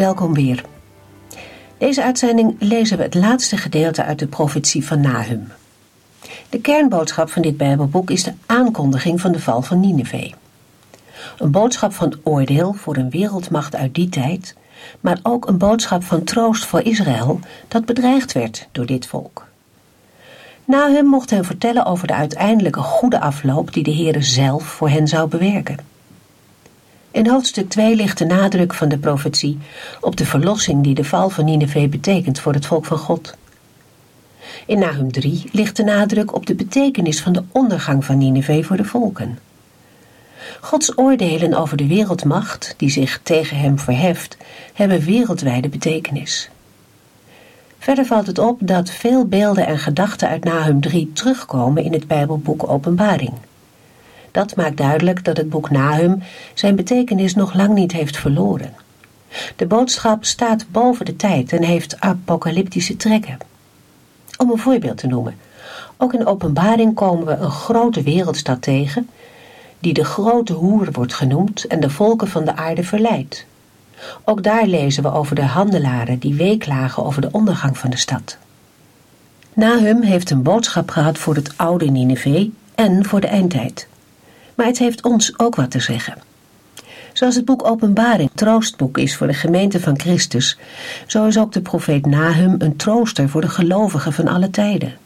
Welkom weer. Deze uitzending lezen we het laatste gedeelte uit de profetie van Nahum. De kernboodschap van dit Bijbelboek is de aankondiging van de val van Nineveh. Een boodschap van oordeel voor een wereldmacht uit die tijd, maar ook een boodschap van troost voor Israël dat bedreigd werd door dit volk. Nahum mocht hen vertellen over de uiteindelijke goede afloop die de Heere zelf voor hen zou bewerken. In hoofdstuk 2 ligt de nadruk van de profetie op de verlossing die de val van Nineveh betekent voor het volk van God. In Nahum 3 ligt de nadruk op de betekenis van de ondergang van Nineveh voor de volken. Gods oordelen over de wereldmacht die zich tegen hem verheft, hebben wereldwijde betekenis. Verder valt het op dat veel beelden en gedachten uit Nahum 3 terugkomen in het Bijbelboek Openbaring. Dat maakt duidelijk dat het boek Nahum zijn betekenis nog lang niet heeft verloren. De boodschap staat boven de tijd en heeft apocalyptische trekken. Om een voorbeeld te noemen. Ook in openbaring komen we een grote wereldstad tegen, die de grote hoer wordt genoemd en de volken van de aarde verleidt. Ook daar lezen we over de handelaren die weeklagen over de ondergang van de stad. Nahum heeft een boodschap gehad voor het oude Nineveh en voor de eindtijd maar het heeft ons ook wat te zeggen. Zoals het boek Openbaring troostboek is voor de gemeente van Christus, zo is ook de profeet Nahum een trooster voor de gelovigen van alle tijden.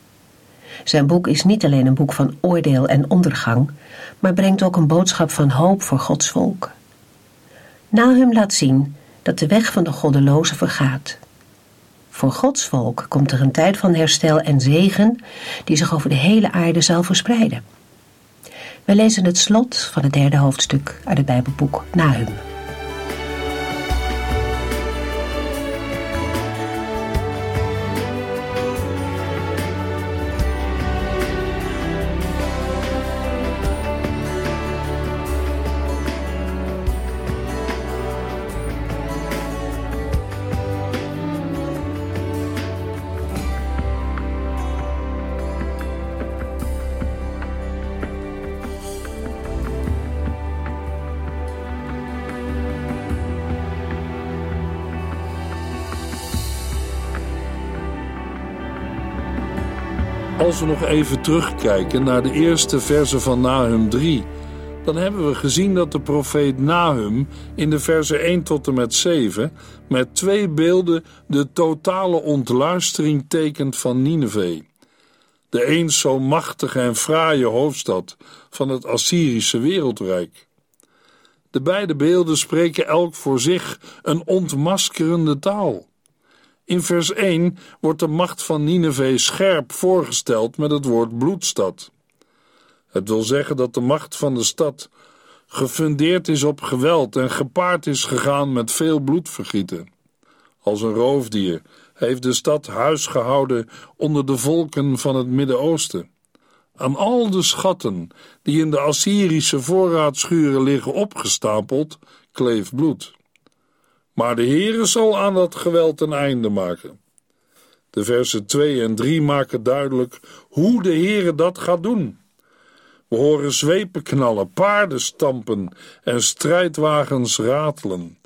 Zijn boek is niet alleen een boek van oordeel en ondergang, maar brengt ook een boodschap van hoop voor Gods volk. Nahum laat zien dat de weg van de goddeloze vergaat. Voor Gods volk komt er een tijd van herstel en zegen die zich over de hele aarde zal verspreiden. We lezen het slot van het derde hoofdstuk uit het Bijbelboek Nahum. Als we nog even terugkijken naar de eerste verse van Nahum 3, dan hebben we gezien dat de profeet Nahum in de verse 1 tot en met 7 met twee beelden de totale ontluistering tekent van Nineveh. De eens zo machtige en fraaie hoofdstad van het Assyrische wereldrijk. De beide beelden spreken elk voor zich een ontmaskerende taal. In vers 1 wordt de macht van Nineveh scherp voorgesteld met het woord bloedstad. Het wil zeggen dat de macht van de stad gefundeerd is op geweld en gepaard is gegaan met veel bloedvergieten. Als een roofdier heeft de stad huis gehouden onder de volken van het Midden-Oosten. Aan al de schatten die in de Assyrische voorraadschuren liggen opgestapeld, kleeft bloed. Maar de Heere zal aan dat geweld een einde maken. De versen 2 en 3 maken duidelijk hoe de Heere dat gaat doen. We horen zwepen knallen, paarden stampen en strijdwagens ratelen.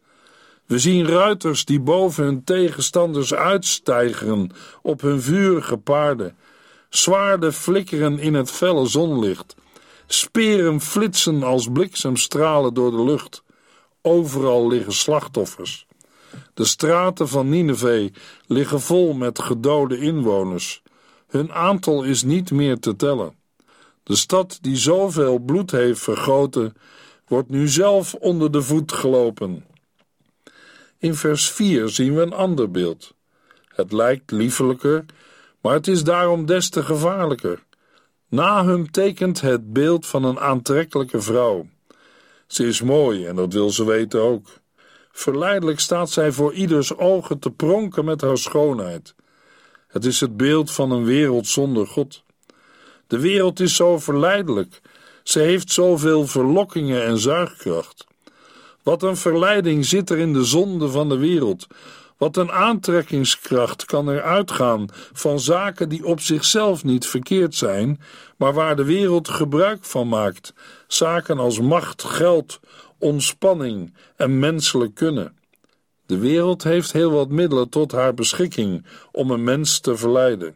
We zien ruiters die boven hun tegenstanders uitstijgeren op hun vurige paarden. Zwaarden flikkeren in het felle zonlicht. Speren flitsen als bliksemstralen door de lucht. Overal liggen slachtoffers. De straten van Nineveh liggen vol met gedode inwoners. Hun aantal is niet meer te tellen. De stad die zoveel bloed heeft vergoten, wordt nu zelf onder de voet gelopen. In vers 4 zien we een ander beeld. Het lijkt liefelijker, maar het is daarom des te gevaarlijker. Nahum tekent het beeld van een aantrekkelijke vrouw. Ze is mooi en dat wil ze weten ook. Verleidelijk staat zij voor ieders ogen te pronken met haar schoonheid. Het is het beeld van een wereld zonder God. De wereld is zo verleidelijk. Ze heeft zoveel verlokkingen en zuigkracht. Wat een verleiding zit er in de zonde van de wereld. Wat een aantrekkingskracht kan er uitgaan van zaken die op zichzelf niet verkeerd zijn, maar waar de wereld gebruik van maakt. Zaken als macht, geld, ontspanning en menselijk kunnen. De wereld heeft heel wat middelen tot haar beschikking om een mens te verleiden.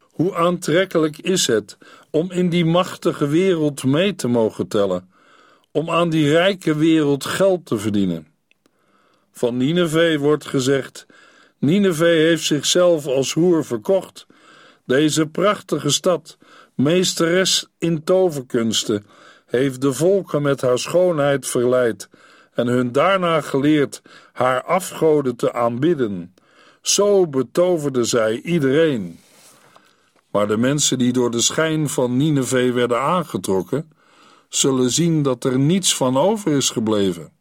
Hoe aantrekkelijk is het om in die machtige wereld mee te mogen tellen, om aan die rijke wereld geld te verdienen? Van Nineveh wordt gezegd: Nineveh heeft zichzelf als hoer verkocht. Deze prachtige stad, meesteres in toverkunsten, heeft de volken met haar schoonheid verleid en hun daarna geleerd haar afgoden te aanbidden. Zo betoverde zij iedereen. Maar de mensen die door de schijn van Nineveh werden aangetrokken, zullen zien dat er niets van over is gebleven.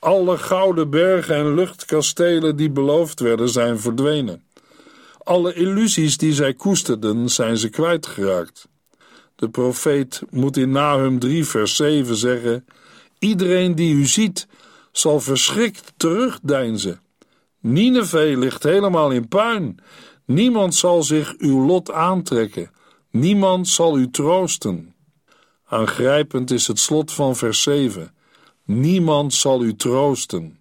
Alle gouden bergen en luchtkastelen die beloofd werden, zijn verdwenen. Alle illusies die zij koesterden, zijn ze kwijtgeraakt. De profeet moet in Nahum 3 vers 7 zeggen: Iedereen die u ziet, zal verschrikt terugdeinzen. Nineveh ligt helemaal in puin. Niemand zal zich uw lot aantrekken. Niemand zal u troosten. Aangrijpend is het slot van vers 7. Niemand zal u troosten.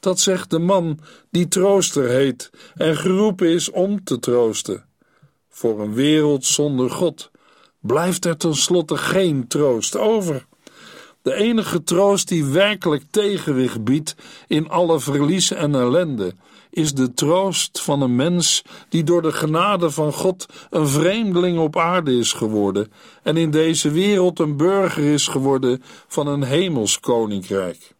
Dat zegt de man die trooster heet en geroepen is om te troosten. Voor een wereld zonder God blijft er tenslotte geen troost over. De enige troost die werkelijk tegenwicht biedt in alle verlies en ellende, is de troost van een mens die door de genade van God een vreemdeling op aarde is geworden en in deze wereld een burger is geworden van een hemels koninkrijk.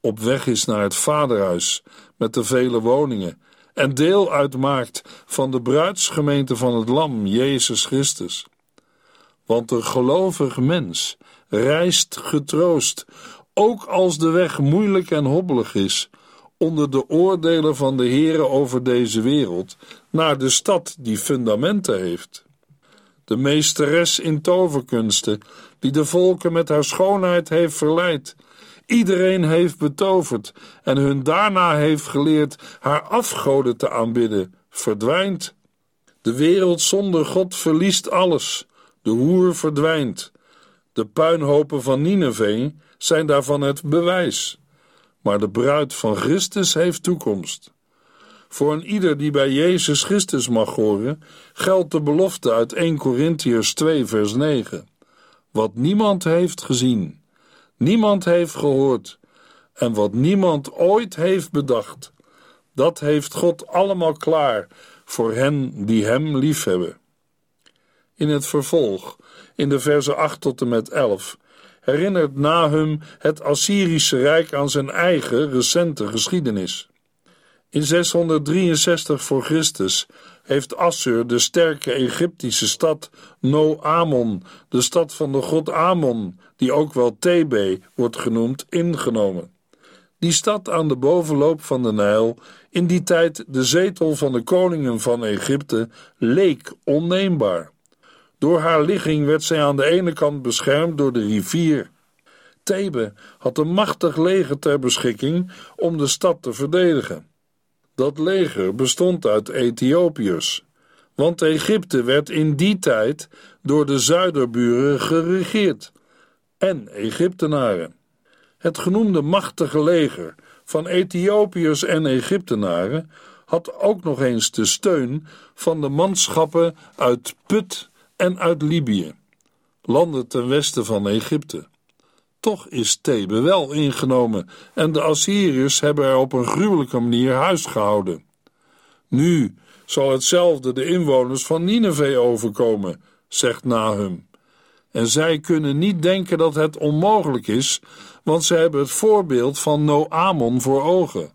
Op weg is naar het vaderhuis met de vele woningen en deel uitmaakt van de bruidsgemeente van het Lam, Jezus Christus. Want de gelovige mens reist getroost, ook als de weg moeilijk en hobbelig is, onder de oordelen van de Heere over deze wereld, naar de stad die fundamenten heeft. De meesteres in toverkunsten, die de volken met haar schoonheid heeft verleid, iedereen heeft betoverd en hun daarna heeft geleerd haar afgoden te aanbidden, verdwijnt. De wereld zonder God verliest alles, de hoer verdwijnt. De puinhopen van Nineveh zijn daarvan het bewijs maar de bruid van Christus heeft toekomst. Voor een ieder die bij Jezus Christus mag horen, geldt de belofte uit 1 Corinthiërs 2 vers 9. Wat niemand heeft gezien, niemand heeft gehoord en wat niemand ooit heeft bedacht, dat heeft God allemaal klaar voor hen die hem liefhebben. In het vervolg, in de versen 8 tot en met 11, herinnert Nahum het Assyrische Rijk aan zijn eigen recente geschiedenis. In 663 voor Christus heeft Assur de sterke Egyptische stad No-Amon, de stad van de god Amon, die ook wel Thebe wordt genoemd, ingenomen. Die stad aan de bovenloop van de Nijl, in die tijd de zetel van de koningen van Egypte, leek onneembaar. Door haar ligging werd zij aan de ene kant beschermd door de rivier. Thebe had een machtig leger ter beschikking om de stad te verdedigen. Dat leger bestond uit Ethiopiërs, want Egypte werd in die tijd door de zuiderburen geregeerd en Egyptenaren. Het genoemde machtige leger van Ethiopiërs en Egyptenaren had ook nog eens de steun van de manschappen uit Put en uit Libië, landen ten westen van Egypte. Toch is Thebe wel ingenomen en de Assyriërs hebben er op een gruwelijke manier huis gehouden. Nu zal hetzelfde de inwoners van Nineveh overkomen, zegt Nahum. En zij kunnen niet denken dat het onmogelijk is, want zij hebben het voorbeeld van Noamon voor ogen.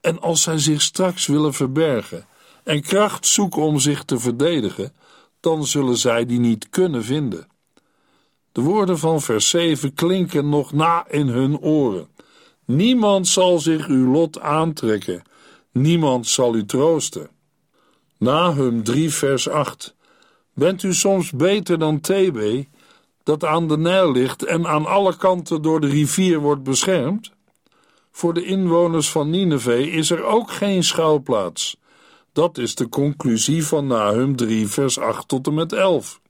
En als zij zich straks willen verbergen en kracht zoeken om zich te verdedigen, dan zullen zij die niet kunnen vinden. De woorden van vers 7 klinken nog na in hun oren. Niemand zal zich uw lot aantrekken, niemand zal u troosten. Nahum 3, vers 8. Bent u soms beter dan Thebe, dat aan de Nijl ligt en aan alle kanten door de rivier wordt beschermd? Voor de inwoners van Nineveh is er ook geen schuilplaats. Dat is de conclusie van Nahum 3, vers 8 tot en met 11.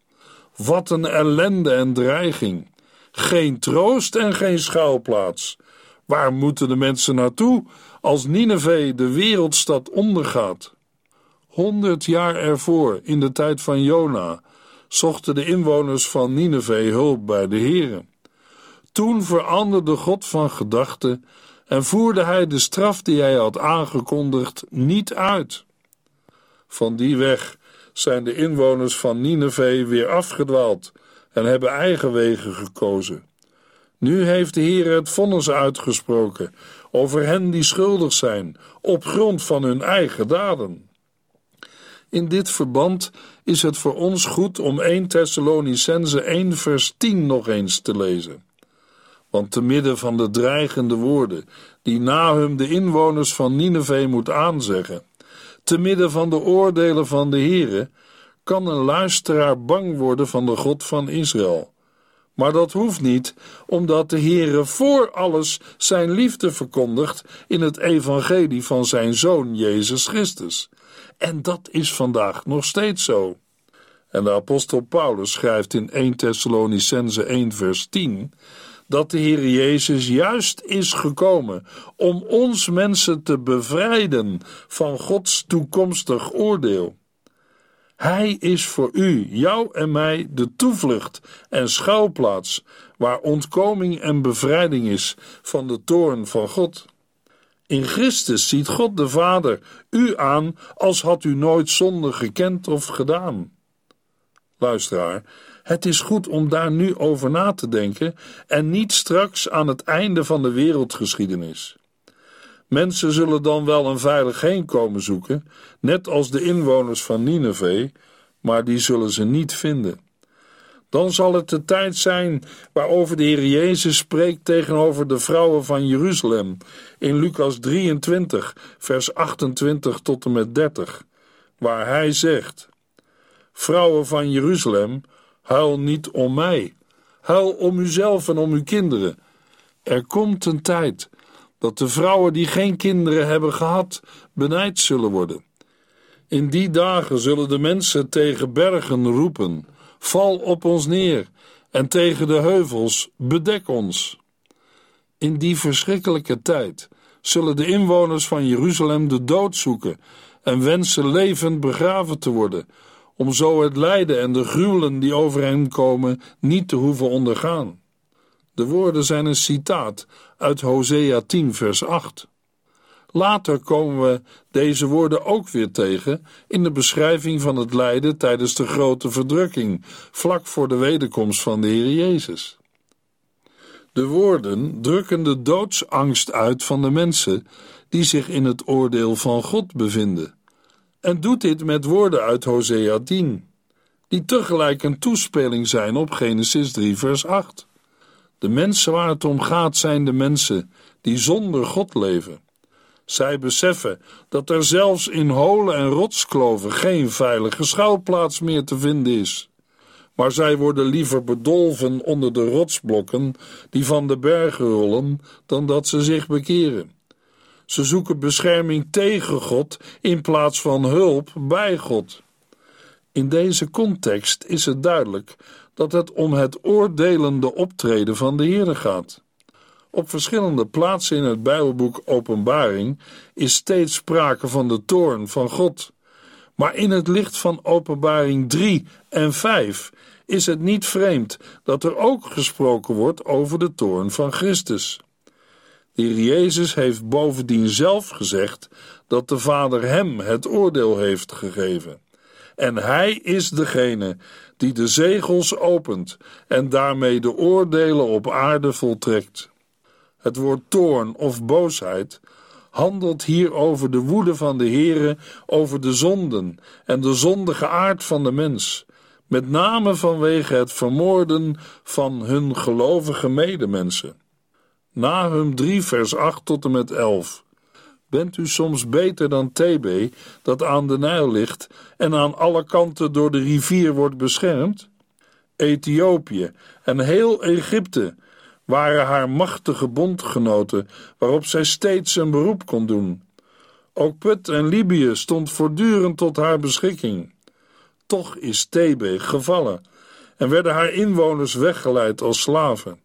Wat een ellende en dreiging. Geen troost en geen schuilplaats. Waar moeten de mensen naartoe als Nineveh, de wereldstad, ondergaat? Honderd jaar ervoor, in de tijd van Jona, zochten de inwoners van Nineveh hulp bij de Here. Toen veranderde God van gedachten en voerde hij de straf die hij had aangekondigd niet uit. Van die weg zijn de inwoners van Nineveh weer afgedwaald en hebben eigen wegen gekozen. Nu heeft de Heer het vonnis uitgesproken over hen die schuldig zijn, op grond van hun eigen daden. In dit verband is het voor ons goed om 1 Thessalonicense 1 vers 10 nog eens te lezen. Want te midden van de dreigende woorden die Nahum de inwoners van Nineveh moet aanzeggen, te midden van de oordelen van de Heere, kan een luisteraar bang worden van de God van Israël. Maar dat hoeft niet, omdat de Heere voor alles zijn liefde verkondigt in het evangelie van zijn Zoon Jezus Christus. En dat is vandaag nog steeds zo. En de apostel Paulus schrijft in 1 Thessalonicense 1 vers 10 dat de Heer Jezus juist is gekomen om ons mensen te bevrijden van Gods toekomstig oordeel. Hij is voor u, jou en mij de toevlucht en schuilplaats waar ontkoming en bevrijding is van de toorn van God. In Christus ziet God de Vader u aan als had u nooit zonde gekend of gedaan. Luisteraar, het is goed om daar nu over na te denken en niet straks aan het einde van de wereldgeschiedenis. Mensen zullen dan wel een veilig heen komen zoeken, net als de inwoners van Nineveh, maar die zullen ze niet vinden. Dan zal het de tijd zijn waarover de Heer Jezus spreekt tegenover de vrouwen van Jeruzalem in Lucas 23, vers 28 tot en met 30, waar hij zegt: Vrouwen van Jeruzalem, huil niet om mij, huil om uzelf en om uw kinderen. Er komt een tijd dat de vrouwen die geen kinderen hebben gehad, benijd zullen worden. In die dagen zullen de mensen tegen bergen roepen: Val op ons neer, en tegen de heuvels: Bedek ons. In die verschrikkelijke tijd zullen de inwoners van Jeruzalem de dood zoeken en wensen levend begraven te worden, om zo het lijden en de gruwelen die over hen komen niet te hoeven ondergaan. De woorden zijn een citaat uit Hosea 10, vers 8. Later komen we deze woorden ook weer tegen in de beschrijving van het lijden tijdens de grote verdrukking, vlak voor de wederkomst van de Heer Jezus. De woorden drukken de doodsangst uit van de mensen die zich in het oordeel van God bevinden. En doet dit met woorden uit Hosea 10, die tegelijk een toespeling zijn op Genesis 3, vers 8. De mensen waar het om gaat zijn de mensen die zonder God leven. Zij beseffen dat er zelfs in holen en rotskloven geen veilige schuilplaats meer te vinden is. Maar zij worden liever bedolven onder de rotsblokken die van de bergen rollen, dan dat ze zich bekeren. Ze zoeken bescherming tegen God in plaats van hulp bij God. In deze context is het duidelijk dat het om het oordelende optreden van de Heer gaat. Op verschillende plaatsen in het Bijbelboek Openbaring is steeds sprake van de toorn van God. Maar in het licht van Openbaring 3 en 5 is het niet vreemd dat er ook gesproken wordt over de toorn van Christus. Heer Jezus heeft bovendien zelf gezegd dat de Vader hem het oordeel heeft gegeven. En hij is degene die de zegels opent en daarmee de oordelen op aarde voltrekt. Het woord toorn of boosheid handelt hier over de woede van de Heere over de zonden en de zondige aard van de mens, met name vanwege het vermoorden van hun gelovige medemensen. Nahum 3, vers 8 tot en met 11. Bent u soms beter dan Thebe, dat aan de Nijl ligt en aan alle kanten door de rivier wordt beschermd? Ethiopië en heel Egypte waren haar machtige bondgenoten, waarop zij steeds een beroep kon doen. Ook Put en Libië stond voortdurend tot haar beschikking. Toch is Thebe gevallen en werden haar inwoners weggeleid als slaven.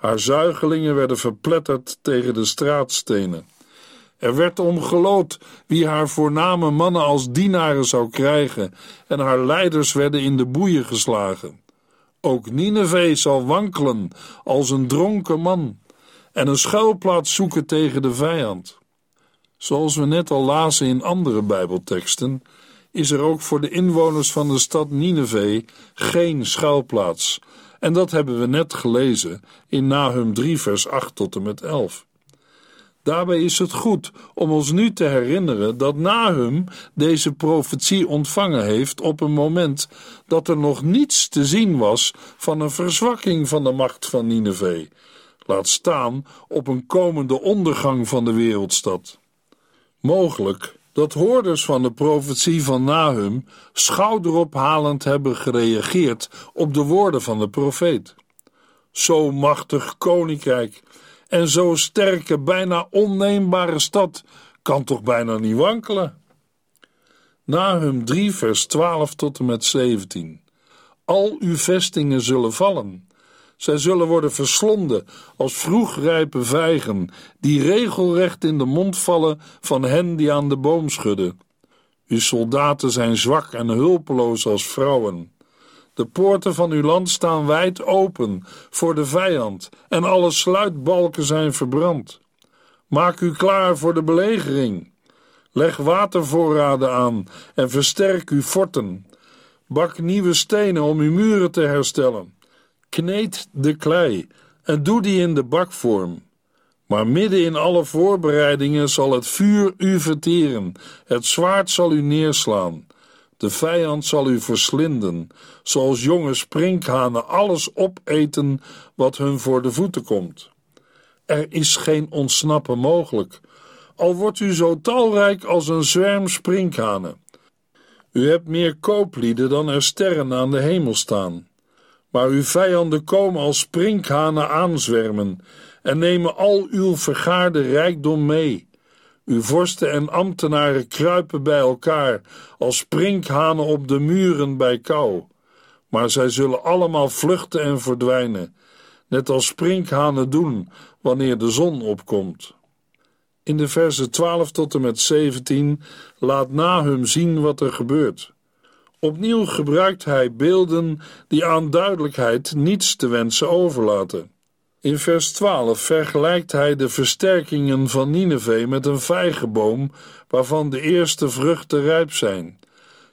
Haar zuigelingen werden verpletterd tegen de straatstenen. Er werd om geloot wie haar voorname mannen als dienaren zou krijgen, en haar leiders werden in de boeien geslagen. Ook Nineveh zal wankelen als een dronken man en een schuilplaats zoeken tegen de vijand. Zoals we net al lazen in andere Bijbelteksten, is er ook voor de inwoners van de stad Nineveh geen schuilplaats. En dat hebben we net gelezen in Nahum 3, vers 8 tot en met 11. Daarbij is het goed om ons nu te herinneren dat Nahum deze profetie ontvangen heeft op een moment dat er nog niets te zien was van een verzwakking van de macht van Nineveh, laat staan op een komende ondergang van de wereldstad. Mogelijk dat hoorders van de profetie van Nahum schouderophalend hebben gereageerd op de woorden van de profeet. Zo machtig koninkrijk en zo sterke, bijna onneembare stad kan toch bijna niet wankelen? Nahum 3, vers 12 tot en met 17. Al uw vestingen zullen vallen. Zij zullen worden verslonden als vroegrijpe vijgen, die regelrecht in de mond vallen van hen die aan de boom schudden. Uw soldaten zijn zwak en hulpeloos als vrouwen. De poorten van uw land staan wijd open voor de vijand en alle sluitbalken zijn verbrand. Maak u klaar voor de belegering. Leg watervoorraden aan en versterk uw forten. Bak nieuwe stenen om uw muren te herstellen. Kneed de klei en doe die in de bakvorm. Maar midden in alle voorbereidingen zal het vuur u verteren, het zwaard zal u neerslaan. De vijand zal u verslinden, zoals jonge sprinkhanen alles opeten wat hun voor de voeten komt. Er is geen ontsnappen mogelijk, al wordt u zo talrijk als een zwerm sprinkhanen. U hebt meer kooplieden dan er sterren aan de hemel staan. Maar uw vijanden komen als sprinkhanen aanzwermen en nemen al uw vergaarde rijkdom mee. Uw vorsten en ambtenaren kruipen bij elkaar als sprinkhanen op de muren bij kou. Maar zij zullen allemaal vluchten en verdwijnen, net als sprinkhanen doen wanneer de zon opkomt. In de versen 12 tot en met 17 laat Nahum zien wat er gebeurt. Opnieuw gebruikt hij beelden die aan duidelijkheid niets te wensen overlaten. In vers 12 vergelijkt hij de versterkingen van Nineveh met een vijgenboom waarvan de eerste vruchten rijp zijn.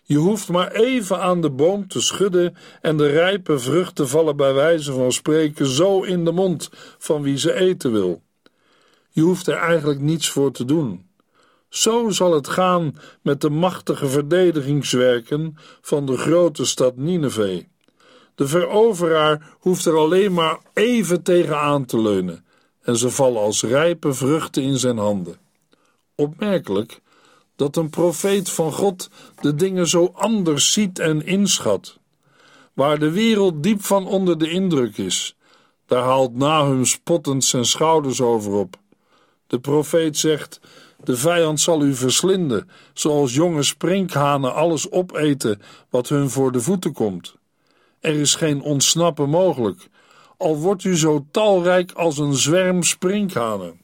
Je hoeft maar even aan de boom te schudden en de rijpe vruchten vallen bij wijze van spreken zo in de mond van wie ze eten wil. Je hoeft er eigenlijk niets voor te doen. Zo zal het gaan met de machtige verdedigingswerken van de grote stad Nineveh. De veroveraar hoeft er alleen maar even tegen aan te leunen en ze vallen als rijpe vruchten in zijn handen. Opmerkelijk dat een profeet van God de dingen zo anders ziet en inschat. Waar de wereld diep van onder de indruk is, daar haalt Nahum spottend zijn schouders over op. De profeet zegt: De vijand zal u verslinden, zoals jonge sprinkhanen alles opeten wat hun voor de voeten komt. Er is geen ontsnappen mogelijk, al wordt u zo talrijk als een zwerm sprinkhanen.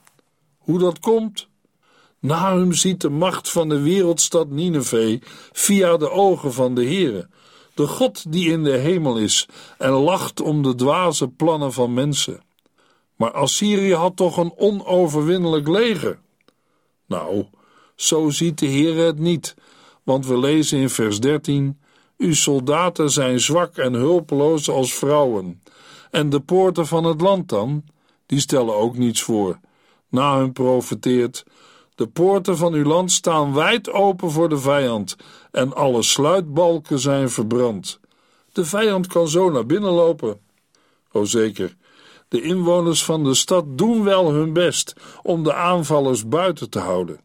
Hoe dat komt? Nahum ziet de macht van de wereldstad Nineveh via de ogen van de Heere, de God die in de hemel is en lacht om de dwaze plannen van mensen. Maar Assyrië had toch een onoverwinnelijk leger? Nou, zo ziet de Heere het niet, want we lezen in vers 13: uw soldaten zijn zwak en hulpeloos als vrouwen. En de poorten van het land dan? Die stellen ook niets voor. Na hun profeteert: De poorten van uw land staan wijd open voor de vijand, en alle sluitbalken zijn verbrand. De vijand kan zo naar binnen lopen. O zeker, De inwoners van de stad doen wel hun best om de aanvallers buiten te houden.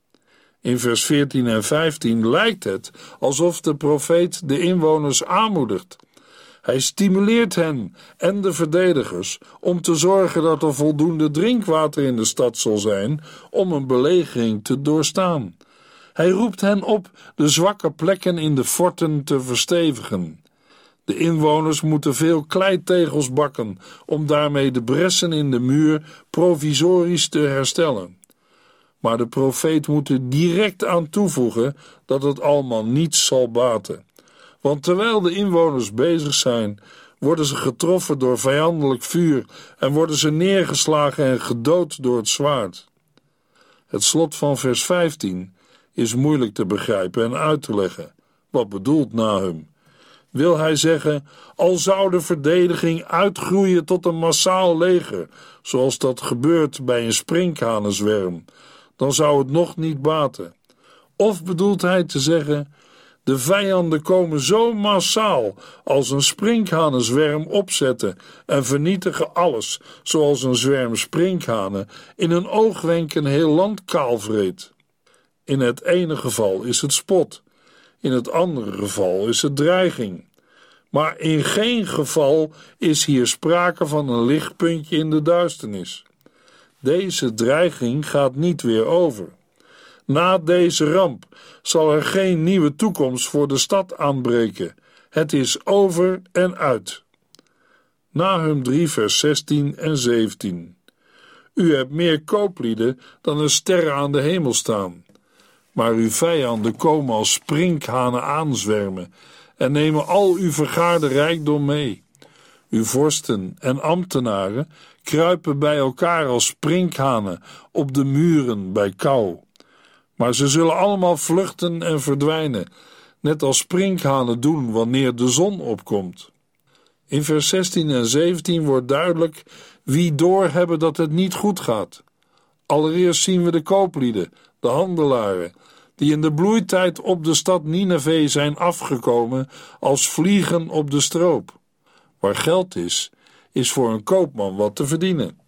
In vers 14 en 15 lijkt het alsof de profeet de inwoners aanmoedigt. Hij stimuleert hen en de verdedigers om te zorgen dat er voldoende drinkwater in de stad zal zijn om een belegering te doorstaan. Hij roept hen op de zwakke plekken in de forten te verstevigen. De inwoners moeten veel kleitegels bakken om daarmee de bressen in de muur provisorisch te herstellen. Maar de profeet moet er direct aan toevoegen dat het allemaal niets zal baten. Want terwijl de inwoners bezig zijn, worden ze getroffen door vijandelijk vuur en worden ze neergeslagen en gedood door het zwaard. Het slot van vers 15 is moeilijk te begrijpen en uit te leggen. Wat bedoelt Nahum? Wil hij zeggen, al zou de verdediging uitgroeien tot een massaal leger, zoals dat gebeurt bij een sprinkhanenzwerm, dan zou het nog niet baten. Of bedoelt hij te zeggen, de vijanden komen zo massaal als een sprinkhanenzwerm opzetten en vernietigen alles, zoals een zwerm sprinkhanen in een oogwenk een heel land kaalvreet. In het ene geval is het spot, in het andere geval is het dreiging. Maar in geen geval is hier sprake van een lichtpuntje in de duisternis. Deze dreiging gaat niet weer over. Na deze ramp zal er geen nieuwe toekomst voor de stad aanbreken. Het is over en uit. Nahum 3, vers 16 en 17. U hebt meer kooplieden dan een sterren aan de hemel staan. Maar uw vijanden komen als sprinkhanen aanzwermen en nemen al uw vergaarde rijkdom mee. Uw vorsten en ambtenaren kruipen bij elkaar als sprinkhanen op de muren bij kou. Maar ze zullen allemaal vluchten en verdwijnen, net als sprinkhanen doen wanneer de zon opkomt. In vers 16 en 17 wordt duidelijk wie doorhebben dat het niet goed gaat. Allereerst zien we de kooplieden, de handelaren, die in de bloeitijd op de stad Nineveh zijn afgekomen als vliegen op de stroop. Waar geld is, is voor een koopman wat te verdienen.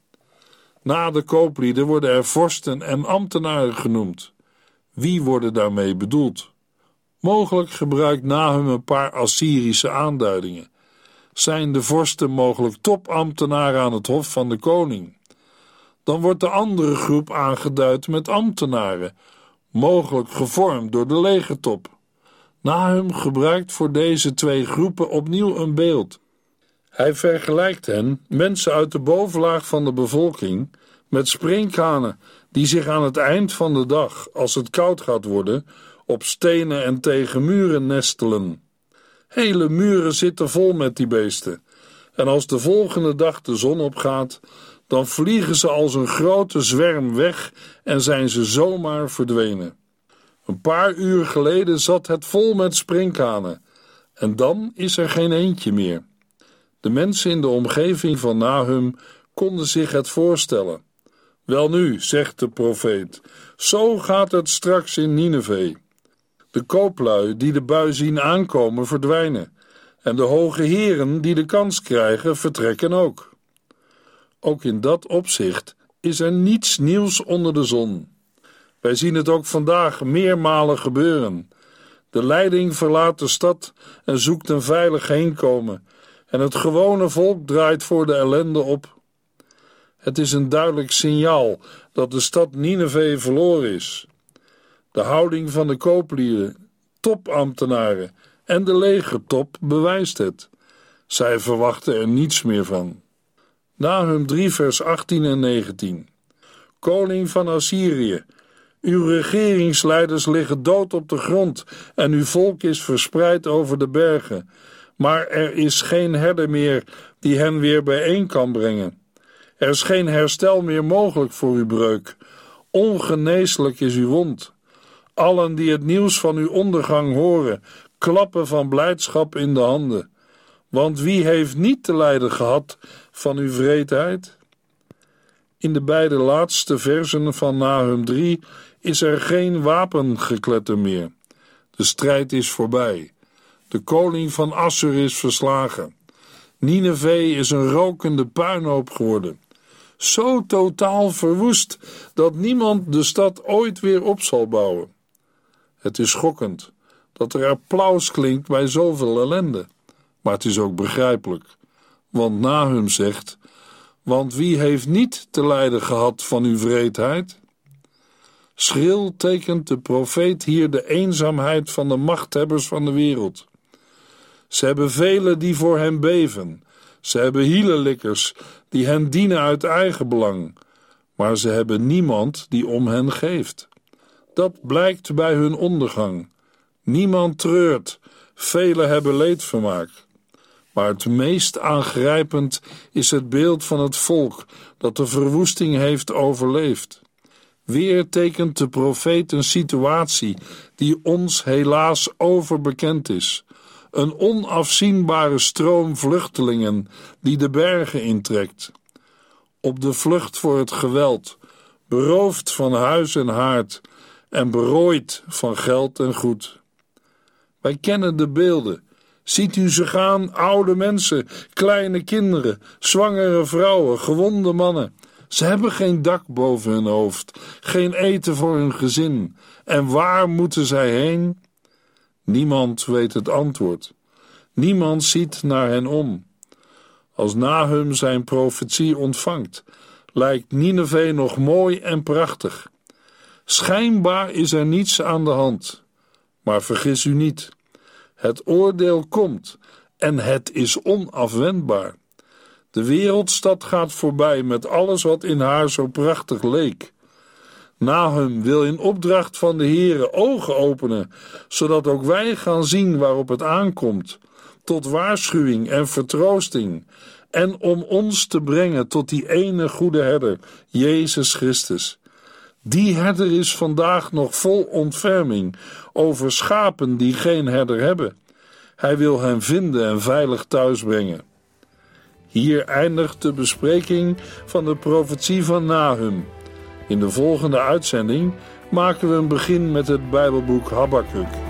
Na de kooplieden worden er vorsten en ambtenaren genoemd. Wie worden daarmee bedoeld? Mogelijk gebruikt Nahum een paar Assyrische aanduidingen. Zijn de vorsten mogelijk topambtenaren aan het hof van de koning? Dan wordt de andere groep aangeduid met ambtenaren, mogelijk gevormd door de legertop. Nahum gebruikt voor deze twee groepen opnieuw een beeld. Hij vergelijkt hen, mensen uit de bovenlaag van de bevolking, met sprinkhanen die zich aan het eind van de dag, als het koud gaat worden, op stenen en tegen muren nestelen. Hele muren zitten vol met die beesten. En als de volgende dag de zon opgaat, dan vliegen ze als een grote zwerm weg en zijn ze zomaar verdwenen. Een paar uur geleden zat het vol met sprinkhanen, en dan is er geen eentje meer. De mensen in de omgeving van Nahum konden zich het voorstellen. Welnu, zegt de profeet, zo gaat het straks in Nineveh. De kooplui die de bui zien aankomen verdwijnen, en de hoge heren die de kans krijgen vertrekken ook. Ook in dat opzicht is er niets nieuws onder de zon. Wij zien het ook vandaag meermalen gebeuren. De leiding verlaat de stad en zoekt een veilig heenkomen, en het gewone volk draait voor de ellende op. Het is een duidelijk signaal dat de stad Nineveh verloren is. De houding van de kooplieden, topambtenaren en de legertop bewijst het. Zij verwachten er niets meer van. Nahum 3 vers 18 en 19 Koning van Assyrië, uw regeringsleiders liggen dood op de grond en uw volk is verspreid over de bergen. Maar er is geen herder meer die hen weer bijeen kan brengen. Er is geen herstel meer mogelijk voor uw breuk. Ongeneeslijk is uw wond. Allen die het nieuws van uw ondergang horen, klappen van blijdschap in de handen. Want wie heeft niet te lijden gehad van uw vreedheid? In de beide laatste versen van Nahum 3 is er geen wapengekletter meer. De strijd is voorbij. De koning van Assur is verslagen. Nineveh is een rokende puinhoop geworden. zo totaal verwoest dat niemand de stad ooit weer op zal bouwen. Het is schokkend dat er applaus klinkt bij zoveel ellende, maar het is ook begrijpelijk, want Nahum zegt: Want wie heeft niet te lijden gehad van uw vreedheid? Schril tekent de profeet hier de eenzaamheid van de machthebbers van de wereld. Ze hebben velen die voor hem beven. Ze hebben hielenlikkers die hen dienen uit eigen belang. Maar ze hebben niemand die om hen geeft. Dat blijkt bij hun ondergang. Niemand treurt, velen hebben leedvermaak. Maar het meest aangrijpend is het beeld van het volk dat de verwoesting heeft overleefd. Weer tekent de profeet een situatie die ons helaas overbekend is. Een onafzienbare stroom vluchtelingen die de bergen intrekt. Op de vlucht voor het geweld, beroofd van huis en haard en berooid van geld en goed. Wij kennen de beelden. Ziet u ze gaan, oude mensen, kleine kinderen, zwangere vrouwen, gewonde mannen ze hebben geen dak boven hun hoofd, geen eten voor hun gezin. En waar moeten zij heen? Niemand weet het antwoord. Niemand ziet naar hen om. Als Nahum zijn profetie ontvangt, lijkt Nineveh nog mooi en prachtig. Schijnbaar is er niets aan de hand. Maar vergis u niet, het oordeel komt en het is onafwendbaar. De wereldstad gaat voorbij met alles wat in haar zo prachtig leek. Nahum wil in opdracht van de Heere ogen openen, zodat ook wij gaan zien waarop het aankomt, tot waarschuwing en vertroosting, en om ons te brengen tot die ene goede herder, Jezus Christus. Die herder is vandaag nog vol ontferming over schapen die geen herder hebben. Hij wil hen vinden en veilig thuisbrengen. Hier eindigt de bespreking van de profetie van Nahum. In de volgende uitzending maken we een begin met het Bijbelboek Habakkuk.